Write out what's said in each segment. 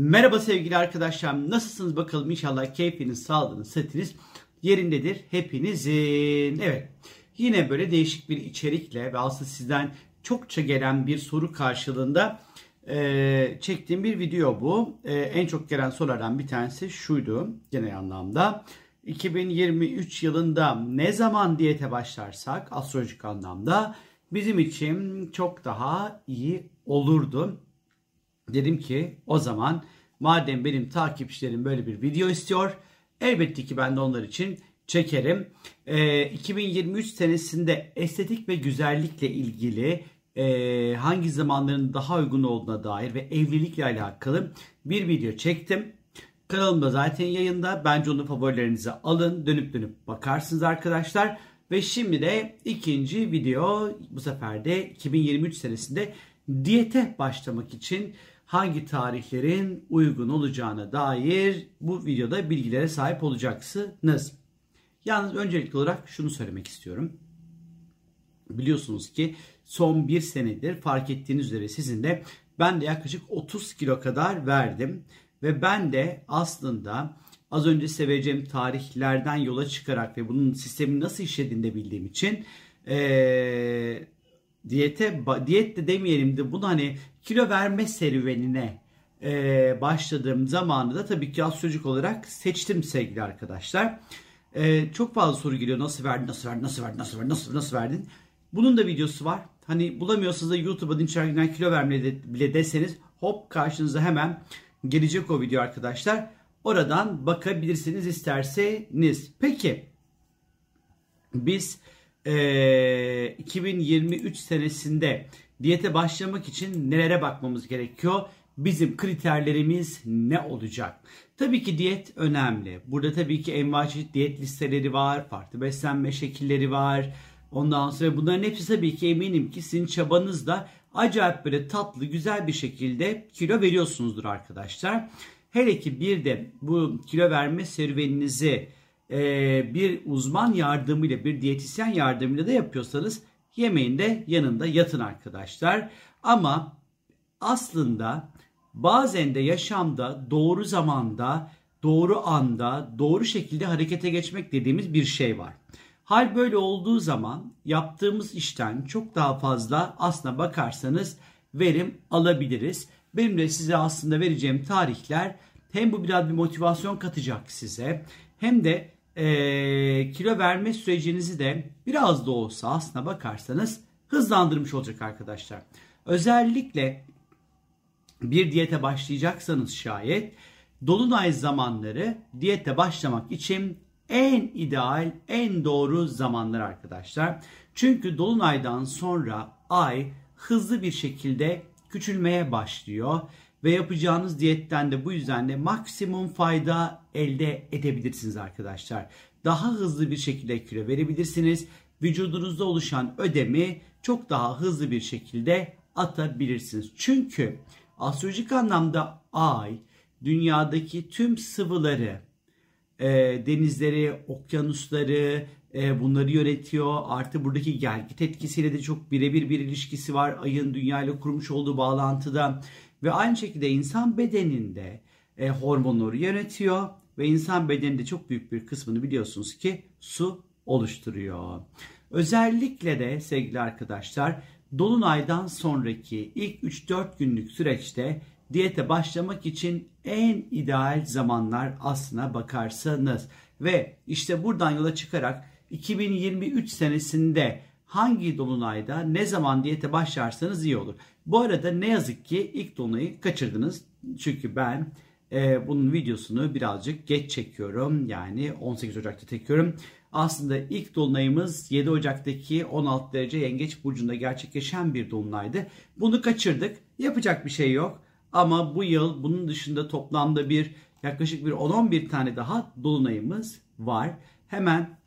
Merhaba sevgili arkadaşlar. Nasılsınız bakalım inşallah keyfiniz, sağlığınız, sıhhatiniz yerindedir hepinizin. Evet yine böyle değişik bir içerikle ve aslında sizden çokça gelen bir soru karşılığında e, çektiğim bir video bu. E, en çok gelen sorulardan bir tanesi şuydu genel anlamda. 2023 yılında ne zaman diyete başlarsak astrolojik anlamda bizim için çok daha iyi olurdu. Dedim ki o zaman madem benim takipçilerim böyle bir video istiyor elbette ki ben de onlar için çekerim. E, 2023 senesinde estetik ve güzellikle ilgili e, hangi zamanların daha uygun olduğuna dair ve evlilikle alakalı bir video çektim. Kanalımda zaten yayında. Bence onu favorilerinize alın. Dönüp dönüp bakarsınız arkadaşlar. Ve şimdi de ikinci video bu sefer de 2023 senesinde diyete başlamak için hangi tarihlerin uygun olacağına dair bu videoda bilgilere sahip olacaksınız. Yalnız öncelikli olarak şunu söylemek istiyorum. Biliyorsunuz ki son bir senedir fark ettiğiniz üzere sizin de ben de yaklaşık 30 kilo kadar verdim. Ve ben de aslında az önce seveceğim tarihlerden yola çıkarak ve bunun sistemin nasıl işlediğini de bildiğim için ee, diyete diyet de demeyelim de bunu hani kilo verme serüvenine e, başladığım zamanı da tabii ki astrolojik olarak seçtim sevgili arkadaşlar. E, çok fazla soru geliyor. Nasıl verdin, nasıl verdin, nasıl verdin, nasıl verdin, nasıl, nasıl verdin? Bunun da videosu var. Hani bulamıyorsanız da YouTube'a Dinçer Günden kilo vermeye de, bile deseniz hop karşınıza hemen gelecek o video arkadaşlar. Oradan bakabilirsiniz isterseniz. Peki biz e, 2023 senesinde diyete başlamak için nelere bakmamız gerekiyor? Bizim kriterlerimiz ne olacak? Tabii ki diyet önemli. Burada tabii ki çeşit diyet listeleri var, farklı beslenme şekilleri var. Ondan sonra bunların hepsi tabii ki eminim ki sizin çabanızla acayip böyle tatlı, güzel bir şekilde kilo veriyorsunuzdur arkadaşlar. Hele ki bir de bu kilo verme serüveninizi e, bir uzman yardımıyla, bir diyetisyen yardımıyla da yapıyorsanız yemeğin de yanında yatın arkadaşlar. Ama aslında bazen de yaşamda doğru zamanda, doğru anda, doğru şekilde harekete geçmek dediğimiz bir şey var. Hal böyle olduğu zaman yaptığımız işten çok daha fazla aslına bakarsanız verim alabiliriz. Benim de size aslında vereceğim tarihler hem bu biraz bir motivasyon katacak size hem de e, kilo verme sürecinizi de biraz da olsa aslına bakarsanız hızlandırmış olacak arkadaşlar. Özellikle bir diyete başlayacaksanız şayet dolunay zamanları diyete başlamak için en ideal, en doğru zamanlar arkadaşlar. Çünkü dolunaydan sonra ay hızlı bir şekilde küçülmeye başlıyor ve yapacağınız diyetten de bu yüzden de maksimum fayda elde edebilirsiniz arkadaşlar. Daha hızlı bir şekilde kilo verebilirsiniz. Vücudunuzda oluşan ödemi çok daha hızlı bir şekilde atabilirsiniz. Çünkü astrolojik anlamda ay dünyadaki tüm sıvıları, e, denizleri, okyanusları e, bunları yönetiyor. Artı buradaki gelgit etkisiyle de çok birebir bir ilişkisi var. Ayın dünya ile kurmuş olduğu bağlantıda. Ve aynı şekilde insan bedeninde e, hormonları yönetiyor ve insan bedeninde çok büyük bir kısmını biliyorsunuz ki su oluşturuyor. Özellikle de sevgili arkadaşlar dolunaydan sonraki ilk 3-4 günlük süreçte diyete başlamak için en ideal zamanlar aslına bakarsanız ve işte buradan yola çıkarak 2023 senesinde hangi dolunayda ne zaman diyete başlarsanız iyi olur. Bu arada ne yazık ki ilk dolunayı kaçırdınız. Çünkü ben e, bunun videosunu birazcık geç çekiyorum. Yani 18 Ocak'ta çekiyorum. Aslında ilk dolunayımız 7 Ocak'taki 16 derece yengeç burcunda gerçekleşen bir dolunaydı. Bunu kaçırdık. Yapacak bir şey yok. Ama bu yıl bunun dışında toplamda bir yaklaşık bir 10-11 tane daha dolunayımız var. Hemen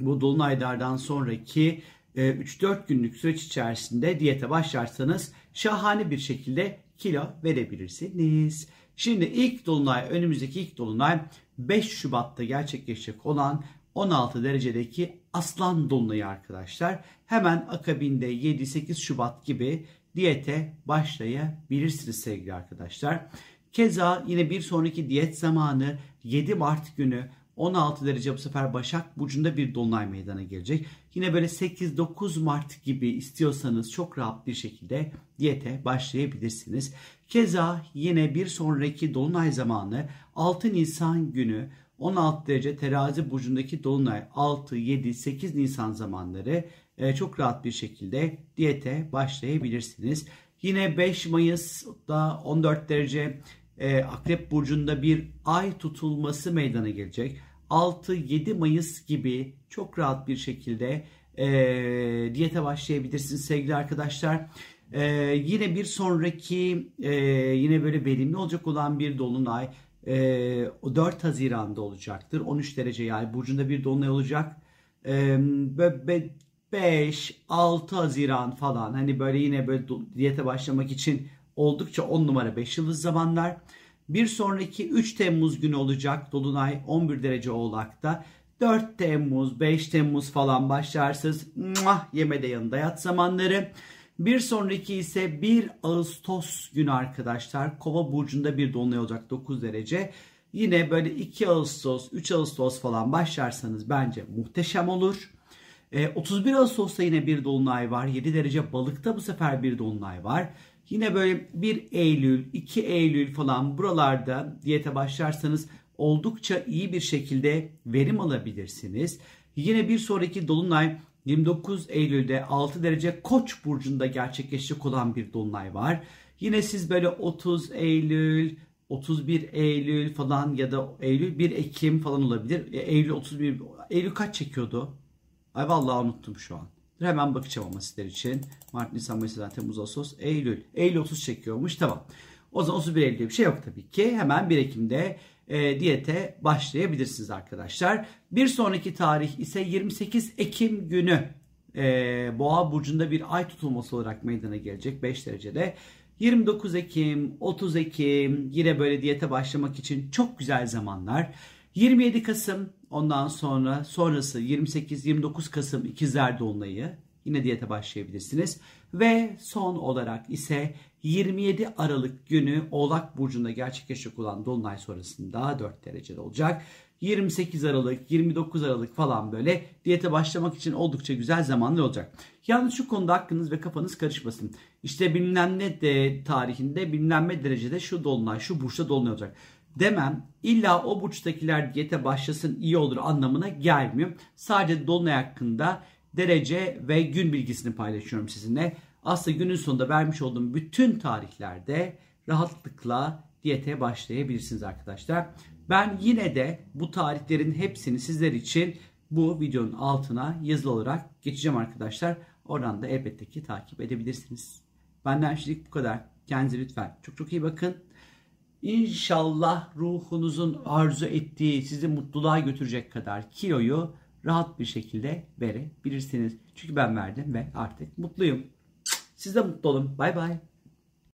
bu dolunaylardan sonraki 3-4 e, günlük süreç içerisinde diyete başlarsanız şahane bir şekilde kilo verebilirsiniz. Şimdi ilk dolunay önümüzdeki ilk dolunay 5 Şubat'ta gerçekleşecek olan 16 derecedeki aslan dolunayı arkadaşlar. Hemen akabinde 7-8 Şubat gibi diyete başlayabilirsiniz sevgili arkadaşlar. Keza yine bir sonraki diyet zamanı 7 Mart günü 16 derece bu sefer Başak Burcu'nda bir dolunay meydana gelecek. Yine böyle 8-9 Mart gibi istiyorsanız çok rahat bir şekilde diyete başlayabilirsiniz. Keza yine bir sonraki dolunay zamanı 6 Nisan günü 16 derece terazi burcundaki dolunay 6, 7, 8 Nisan zamanları e, çok rahat bir şekilde diyete başlayabilirsiniz. Yine 5 Mayıs'da 14 derece e, Akrep Burcu'nda bir ay tutulması meydana gelecek. 6-7 Mayıs gibi çok rahat bir şekilde e, diyete başlayabilirsiniz sevgili arkadaşlar. E, yine bir sonraki e, yine böyle verimli olacak olan bir dolunay e, 4 Haziran'da olacaktır. 13 derece yay burcunda bir dolunay olacak. E, 5-6 Haziran falan hani böyle yine böyle diyete başlamak için oldukça 10 numara 5 yıldız zamanlar. Bir sonraki 3 Temmuz günü olacak Dolunay 11 derece Oğlak'ta. 4 Temmuz, 5 Temmuz falan başlarsınız. Muah, yemede yanında yat zamanları. Bir sonraki ise 1 Ağustos günü arkadaşlar. Kova burcunda bir dolunay olacak 9 derece. Yine böyle 2 Ağustos, 3 Ağustos falan başlarsanız bence muhteşem olur. 31 ee, Ağustos'ta yine bir dolunay var. 7 derece balıkta bu sefer bir dolunay var. Yine böyle 1 Eylül, 2 Eylül falan buralarda diyete başlarsanız oldukça iyi bir şekilde verim alabilirsiniz. Yine bir sonraki dolunay 29 Eylül'de 6 derece Koç burcunda gerçekleşecek olan bir dolunay var. Yine siz böyle 30 Eylül, 31 Eylül falan ya da Eylül 1 Ekim falan olabilir. E, Eylül 31 Eylül kaç çekiyordu? Ay vallahi unuttum şu an. Hemen bakacağım ama sizler için. Mart, Nisan, Mayıs, Temmuz, Ağustos, Eylül. Eylül 30 çekiyormuş. Tamam. O zaman 31 Eylül bir şey yok tabii ki. Hemen 1 Ekim'de e, diyete başlayabilirsiniz arkadaşlar. Bir sonraki tarih ise 28 Ekim günü e, Boğa burcunda bir ay tutulması olarak meydana gelecek 5 derecede. 29 Ekim, 30 Ekim yine böyle diyete başlamak için çok güzel zamanlar. 27 Kasım ondan sonra sonrası 28-29 Kasım ikizler dolunayı yine diyete başlayabilirsiniz. Ve son olarak ise 27 Aralık günü Oğlak Burcu'nda gerçekleşecek olan Dolunay sonrasında 4 derecede olacak. 28 Aralık, 29 Aralık falan böyle diyete başlamak için oldukça güzel zamanlar olacak. Yalnız şu konuda aklınız ve kafanız karışmasın. İşte bilmem ne de tarihinde bilmem derecede şu dolunay, şu burçta dolunay olacak demem illa o burçtakiler diyete başlasın iyi olur anlamına gelmiyor. Sadece dolunay hakkında derece ve gün bilgisini paylaşıyorum sizinle. Aslında günün sonunda vermiş olduğum bütün tarihlerde rahatlıkla diyete başlayabilirsiniz arkadaşlar. Ben yine de bu tarihlerin hepsini sizler için bu videonun altına yazılı olarak geçeceğim arkadaşlar. Oradan da elbette ki takip edebilirsiniz. Benden şimdilik bu kadar. Kendinize lütfen çok çok iyi bakın. İnşallah ruhunuzun arzu ettiği sizi mutluluğa götürecek kadar kiloyu rahat bir şekilde verebilirsiniz. Çünkü ben verdim ve artık mutluyum. Siz de mutlu olun. Bay bay.